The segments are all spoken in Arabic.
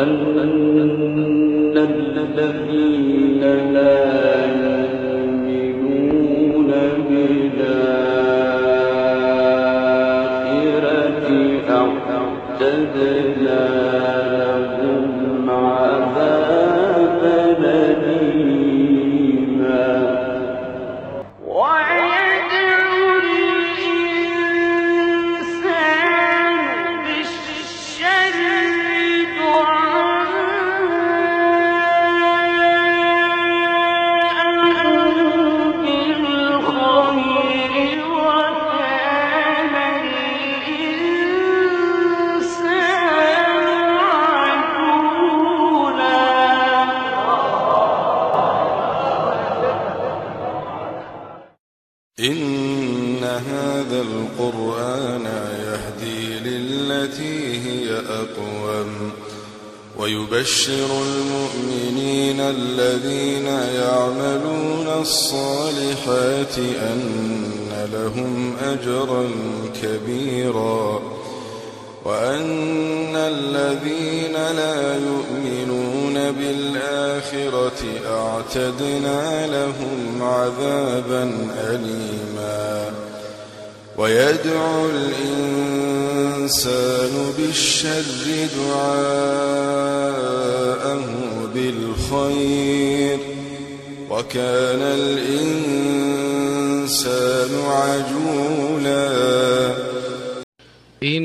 وأن الذين لا يؤمنون بالآخرة أعتدنا إن هذا القرآن يهدي للتي هي أقوم ويبشر المؤمنين الذين يعملون الصالحات أن لهم أجرا كبيرا وأن الذين لا يؤمنون بالآخرة أعتدنا لهم عذابا أليما. ويدعو الإنسان بالشر دعاءه بالخير. وكان الإنسان عجولا. إن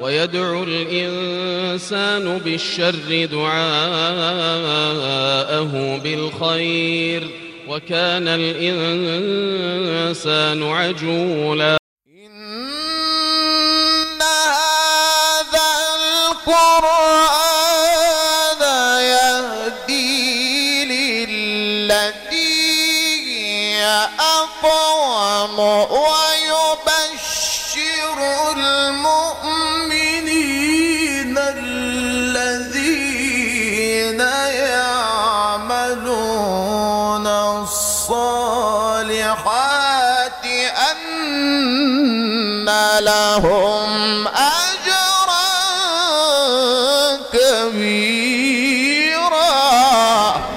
ويدعو الإنسان بالشر دعاءه بالخير وكان الإنسان عجولا. إن هذا القرآن يهدي للتي أقوم الصالحات أن لهم